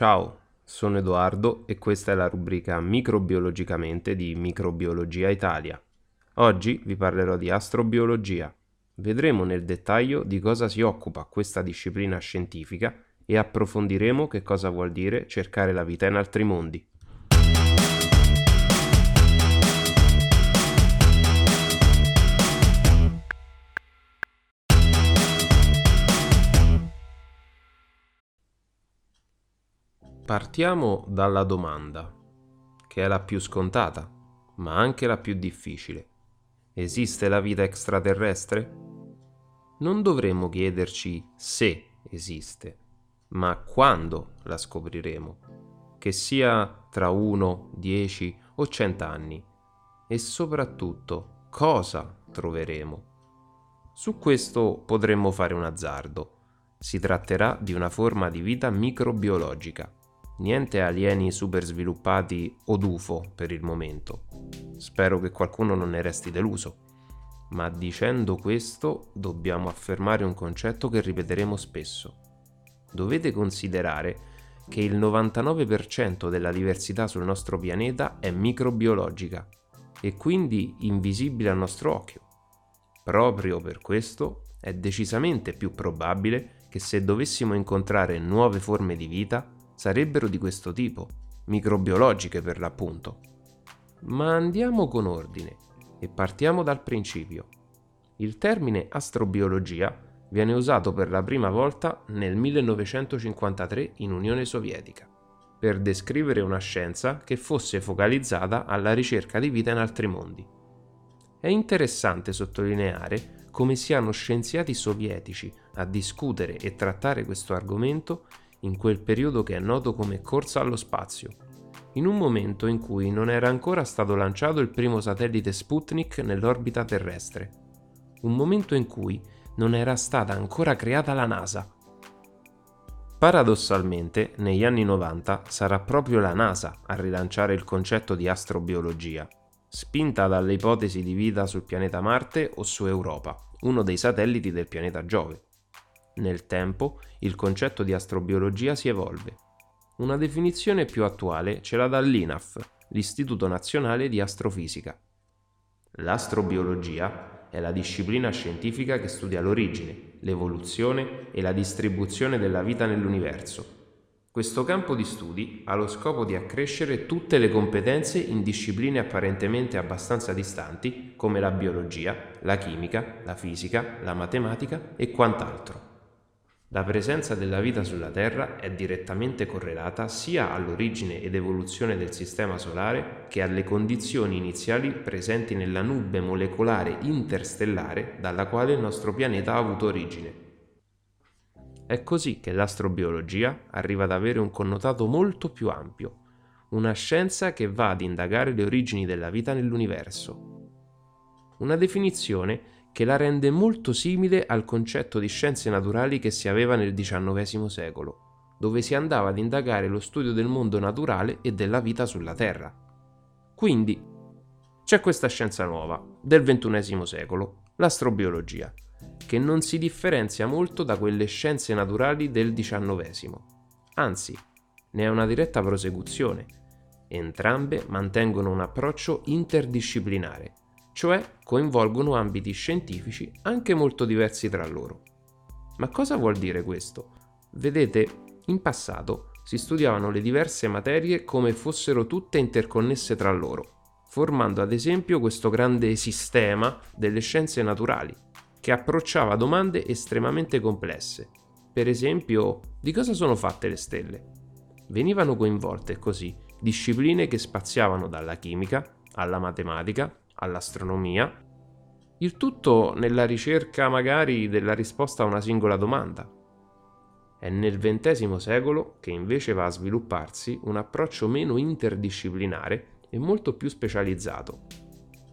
Ciao, sono Edoardo e questa è la rubrica Microbiologicamente di Microbiologia Italia. Oggi vi parlerò di astrobiologia. Vedremo nel dettaglio di cosa si occupa questa disciplina scientifica e approfondiremo che cosa vuol dire cercare la vita in altri mondi. Partiamo dalla domanda, che è la più scontata, ma anche la più difficile. Esiste la vita extraterrestre? Non dovremmo chiederci se esiste, ma quando la scopriremo, che sia tra 1, 10 o 100 anni, e soprattutto cosa troveremo. Su questo potremmo fare un azzardo. Si tratterà di una forma di vita microbiologica Niente alieni super sviluppati o UFO per il momento. Spero che qualcuno non ne resti deluso. Ma dicendo questo dobbiamo affermare un concetto che ripeteremo spesso. Dovete considerare che il 99% della diversità sul nostro pianeta è microbiologica e quindi invisibile al nostro occhio. Proprio per questo è decisamente più probabile che se dovessimo incontrare nuove forme di vita sarebbero di questo tipo, microbiologiche per l'appunto. Ma andiamo con ordine e partiamo dal principio. Il termine astrobiologia viene usato per la prima volta nel 1953 in Unione Sovietica, per descrivere una scienza che fosse focalizzata alla ricerca di vita in altri mondi. È interessante sottolineare come siano scienziati sovietici a discutere e trattare questo argomento in quel periodo che è noto come corsa allo spazio, in un momento in cui non era ancora stato lanciato il primo satellite Sputnik nell'orbita terrestre, un momento in cui non era stata ancora creata la NASA. Paradossalmente, negli anni 90 sarà proprio la NASA a rilanciare il concetto di astrobiologia, spinta dalle ipotesi di vita sul pianeta Marte o su Europa, uno dei satelliti del pianeta Giove. Nel tempo il concetto di astrobiologia si evolve. Una definizione più attuale ce la dà l'INAF, l'Istituto Nazionale di Astrofisica. L'astrobiologia è la disciplina scientifica che studia l'origine, l'evoluzione e la distribuzione della vita nell'universo. Questo campo di studi ha lo scopo di accrescere tutte le competenze in discipline apparentemente abbastanza distanti come la biologia, la chimica, la fisica, la matematica e quant'altro. La presenza della vita sulla Terra è direttamente correlata sia all'origine ed evoluzione del Sistema Solare che alle condizioni iniziali presenti nella nube molecolare interstellare dalla quale il nostro pianeta ha avuto origine. È così che l'astrobiologia arriva ad avere un connotato molto più ampio, una scienza che va ad indagare le origini della vita nell'universo. Una definizione che la rende molto simile al concetto di scienze naturali che si aveva nel XIX secolo, dove si andava ad indagare lo studio del mondo naturale e della vita sulla Terra. Quindi c'è questa scienza nuova, del XXI secolo, l'astrobiologia, che non si differenzia molto da quelle scienze naturali del XIX, anzi, ne è una diretta prosecuzione. Entrambe mantengono un approccio interdisciplinare cioè coinvolgono ambiti scientifici anche molto diversi tra loro. Ma cosa vuol dire questo? Vedete, in passato si studiavano le diverse materie come fossero tutte interconnesse tra loro, formando ad esempio questo grande sistema delle scienze naturali, che approcciava domande estremamente complesse. Per esempio, di cosa sono fatte le stelle? Venivano coinvolte così discipline che spaziavano dalla chimica alla matematica all'astronomia, il tutto nella ricerca magari della risposta a una singola domanda. È nel XX secolo che invece va a svilupparsi un approccio meno interdisciplinare e molto più specializzato.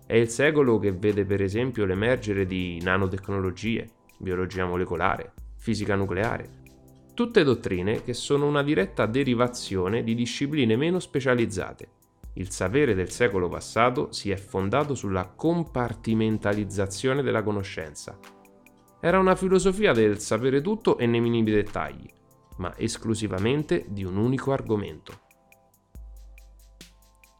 È il secolo che vede per esempio l'emergere di nanotecnologie, biologia molecolare, fisica nucleare, tutte dottrine che sono una diretta derivazione di discipline meno specializzate il sapere del secolo passato si è fondato sulla compartimentalizzazione della conoscenza. Era una filosofia del sapere tutto e nei minimi dettagli. ma esclusivamente di un unico argomento.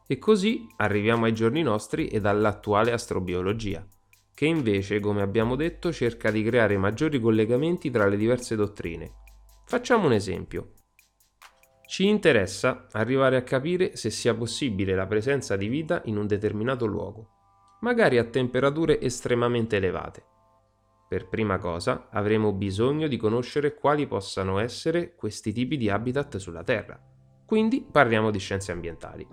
E così arriviamo ai giorni nostri ed all'attuale astrobiologia, che invece, come abbiamo detto, cerca di creare maggiori collegamenti tra le diverse dottrine. Facciamo un esempio. Ci interessa arrivare a capire se sia possibile la presenza di vita in un determinato luogo, magari a temperature estremamente elevate. Per prima cosa avremo bisogno di conoscere quali possano essere questi tipi di habitat sulla Terra. Quindi parliamo di scienze ambientali.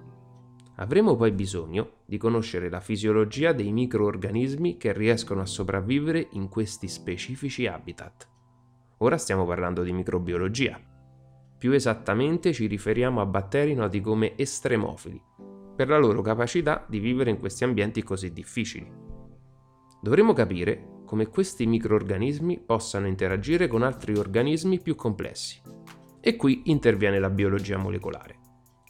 Avremo poi bisogno di conoscere la fisiologia dei microorganismi che riescono a sopravvivere in questi specifici habitat. Ora stiamo parlando di microbiologia. Più esattamente ci riferiamo a batteri noti come estremofili, per la loro capacità di vivere in questi ambienti così difficili. Dovremo capire come questi microorganismi possano interagire con altri organismi più complessi. E qui interviene la biologia molecolare.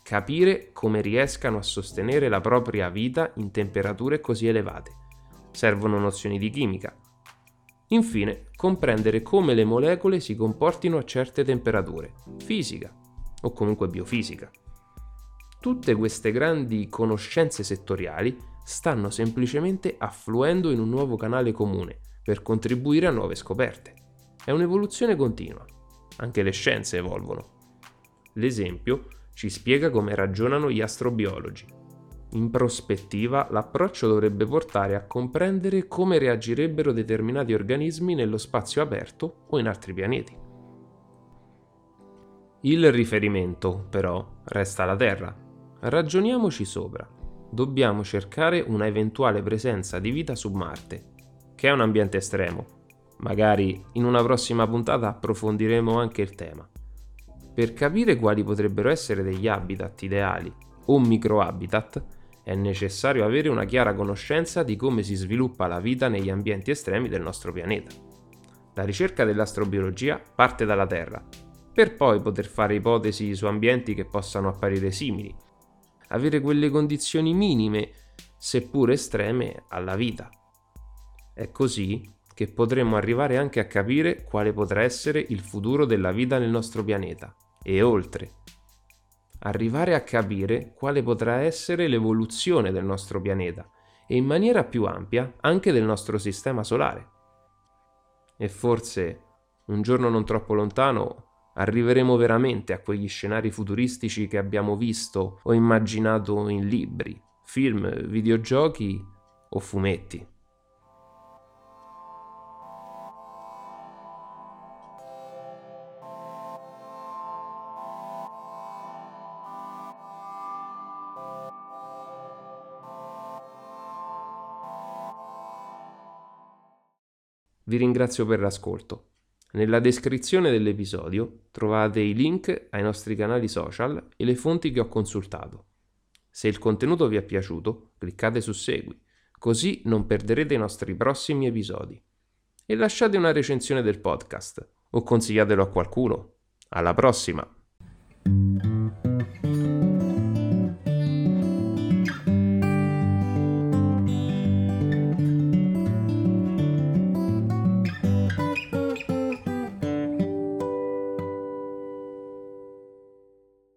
Capire come riescano a sostenere la propria vita in temperature così elevate. Servono nozioni di chimica. Infine, comprendere come le molecole si comportino a certe temperature, fisica o comunque biofisica. Tutte queste grandi conoscenze settoriali stanno semplicemente affluendo in un nuovo canale comune per contribuire a nuove scoperte. È un'evoluzione continua. Anche le scienze evolvono. L'esempio ci spiega come ragionano gli astrobiologi. In prospettiva, l'approccio dovrebbe portare a comprendere come reagirebbero determinati organismi nello spazio aperto o in altri pianeti. Il riferimento, però, resta la Terra. Ragioniamoci sopra. Dobbiamo cercare una eventuale presenza di vita su Marte che è un ambiente estremo. Magari in una prossima puntata approfondiremo anche il tema. Per capire quali potrebbero essere degli habitat ideali o microhabitat, è necessario avere una chiara conoscenza di come si sviluppa la vita negli ambienti estremi del nostro pianeta. La ricerca dell'astrobiologia parte dalla Terra, per poi poter fare ipotesi su ambienti che possano apparire simili, avere quelle condizioni minime, seppur estreme, alla vita. È così che potremo arrivare anche a capire quale potrà essere il futuro della vita nel nostro pianeta e oltre. Arrivare a capire quale potrà essere l'evoluzione del nostro pianeta e in maniera più ampia anche del nostro sistema solare. E forse, un giorno non troppo lontano, arriveremo veramente a quegli scenari futuristici che abbiamo visto o immaginato in libri, film, videogiochi o fumetti. Vi ringrazio per l'ascolto. Nella descrizione dell'episodio trovate i link ai nostri canali social e le fonti che ho consultato. Se il contenuto vi è piaciuto, cliccate su Segui, così non perderete i nostri prossimi episodi. E lasciate una recensione del podcast o consigliatelo a qualcuno. Alla prossima!